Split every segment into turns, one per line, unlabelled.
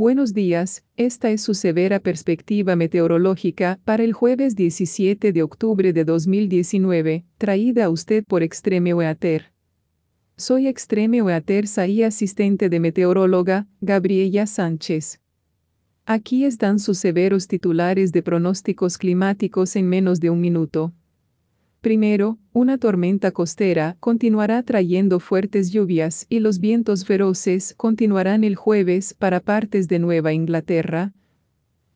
Buenos días, esta es su severa perspectiva meteorológica para el jueves 17 de octubre de 2019, traída a usted por Extreme Weather. Soy Extreme Weather y asistente de meteoróloga, Gabriela Sánchez. Aquí están sus severos titulares de pronósticos climáticos en menos de un minuto. Primero, una tormenta costera continuará trayendo fuertes lluvias y los vientos feroces continuarán el jueves para partes de Nueva Inglaterra.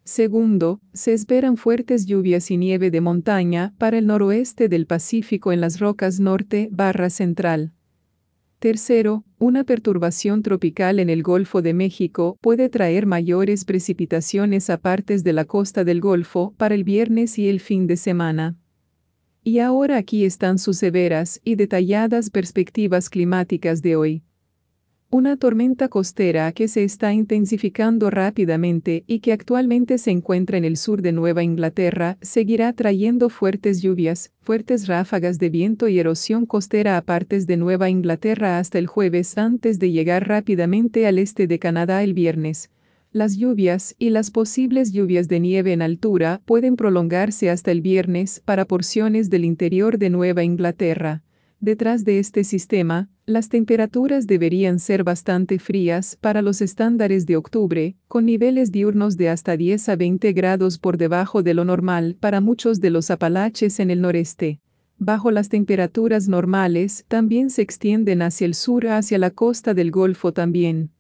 Segundo, se esperan fuertes lluvias y nieve de montaña para el noroeste del Pacífico en las rocas norte barra central. Tercero, una perturbación tropical en el Golfo de México puede traer mayores precipitaciones a partes de la costa del Golfo para el viernes y el fin de semana. Y ahora aquí están sus severas y detalladas perspectivas climáticas de hoy. Una tormenta costera que se está intensificando rápidamente y que actualmente se encuentra en el sur de Nueva Inglaterra seguirá trayendo fuertes lluvias, fuertes ráfagas de viento y erosión costera a partes de Nueva Inglaterra hasta el jueves antes de llegar rápidamente al este de Canadá el viernes. Las lluvias y las posibles lluvias de nieve en altura pueden prolongarse hasta el viernes para porciones del interior de Nueva Inglaterra. Detrás de este sistema, las temperaturas deberían ser bastante frías para los estándares de octubre, con niveles diurnos de hasta 10 a 20 grados por debajo de lo normal para muchos de los Apalaches en el noreste. Bajo las temperaturas normales también se extienden hacia el sur hacia la costa del Golfo también.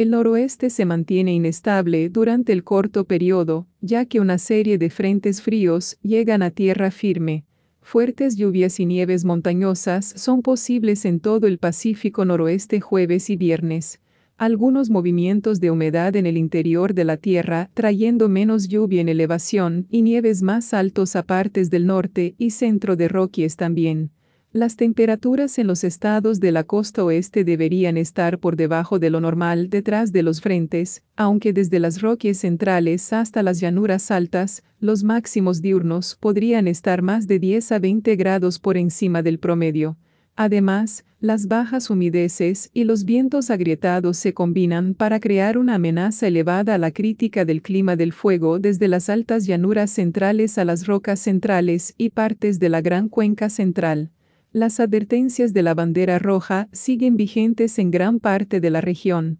El noroeste se mantiene inestable durante el corto periodo, ya que una serie de frentes fríos llegan a tierra firme. Fuertes lluvias y nieves montañosas son posibles en todo el Pacífico noroeste jueves y viernes. Algunos movimientos de humedad en el interior de la Tierra, trayendo menos lluvia en elevación y nieves más altos a partes del norte y centro de Rockies también. Las temperaturas en los estados de la costa oeste deberían estar por debajo de lo normal detrás de los frentes, aunque desde las Rockies centrales hasta las llanuras altas, los máximos diurnos podrían estar más de 10 a 20 grados por encima del promedio. Además, las bajas humideces y los vientos agrietados se combinan para crear una amenaza elevada a la crítica del clima del fuego desde las altas llanuras centrales a las rocas centrales y partes de la Gran Cuenca Central. Las advertencias de la bandera roja siguen vigentes en gran parte de la región.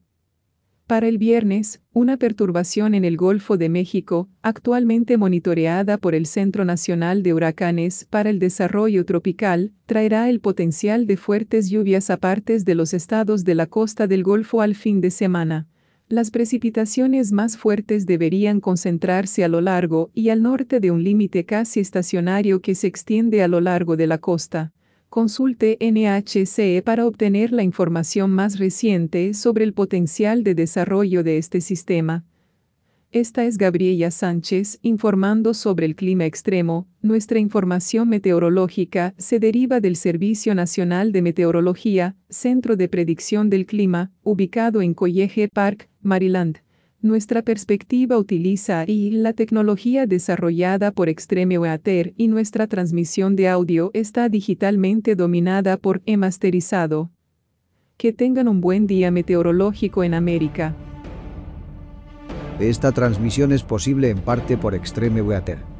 Para el viernes, una perturbación en el Golfo de México, actualmente monitoreada por el Centro Nacional de Huracanes para el Desarrollo Tropical, traerá el potencial de fuertes lluvias a partes de los estados de la costa del Golfo al fin de semana. Las precipitaciones más fuertes deberían concentrarse a lo largo y al norte de un límite casi estacionario que se extiende a lo largo de la costa. Consulte NHC para obtener la información más reciente sobre el potencial de desarrollo de este sistema. Esta es Gabriela Sánchez informando sobre el clima extremo. Nuestra información meteorológica se deriva del Servicio Nacional de Meteorología, Centro de Predicción del Clima, ubicado en College Park, Maryland. Nuestra perspectiva utiliza y la tecnología desarrollada por Extreme Weather y nuestra transmisión de audio está digitalmente dominada por e-masterizado. Que tengan un buen día meteorológico en América.
Esta transmisión es posible en parte por Extreme Weather.